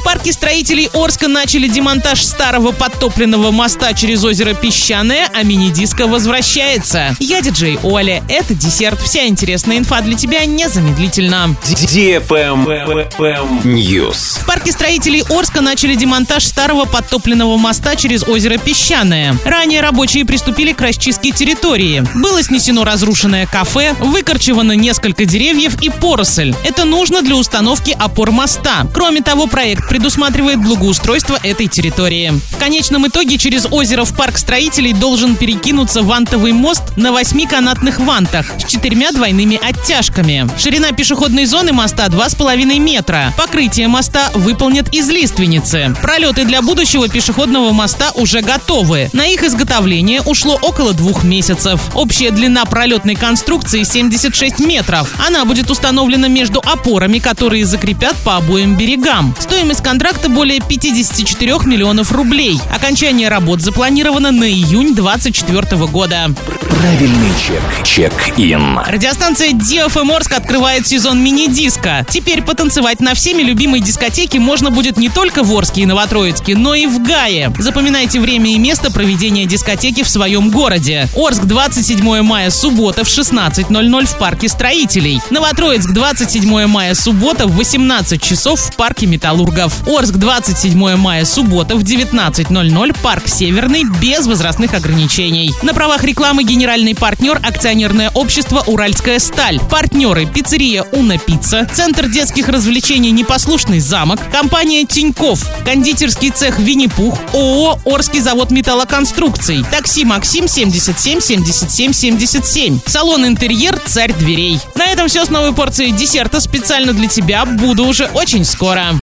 В парке строителей Орска начали демонтаж старого подтопленного моста через озеро Песчаное, а мини-диско возвращается. Я диджей Оля. Это десерт. Вся интересная инфа для тебя незамедлительно. News. В парке строителей Орска начали демонтаж старого подтопленного моста через озеро Песчаное. Ранее рабочие приступили к расчистке территории. Было снесено разрушенное кафе, выкорчевано несколько деревьев и поросль. Это нужно для установки опор моста. Кроме того, проект предусматривает благоустройство этой территории. В конечном итоге через озеро в парк строителей должен перекинуться вантовый мост на восьмиканатных вантах с четырьмя двойными оттяжками. Ширина пешеходной зоны моста 2,5 метра. Покрытие моста выполнят из лиственницы. Пролеты для будущего пешеходного моста уже готовы. На их изготовление ушло около двух месяцев. Общая длина пролетной конструкции 76 метров. Она будет установлена между опорами, которые закрепят по обоим берегам. Стоимость контракта более 54 миллионов рублей. Окончание работ запланировано на июнь 2024 года. Правильный чек. Чек-ин. Радиостанция DFM Орск открывает сезон мини-диска. Теперь потанцевать на всеми любимой дискотеке можно будет не только в Орске и Новотроицке, но и в Гае. Запоминайте время и место проведения дискотеки в своем городе. Орск 27 мая суббота в 16.00 в парке строителей. Новотроицк 27 мая суббота в 18 часов в парке металлургов. Орск 27 мая суббота в 19.00 парк Северный без возрастных ограничений. На правах рекламы генеральный партнер акционерное общество «Уральская сталь». Партнеры пиццерия «Уна Пицца», Центр детских развлечений «Непослушный замок», компания Тиньков, кондитерский цех «Винни-Пух», ООО «Орский завод металлоконструкций», такси «Максим» 77 77 77, салон «Интерьер» «Царь дверей». На этом все с новой порцией десерта специально для тебя. Буду уже очень скоро.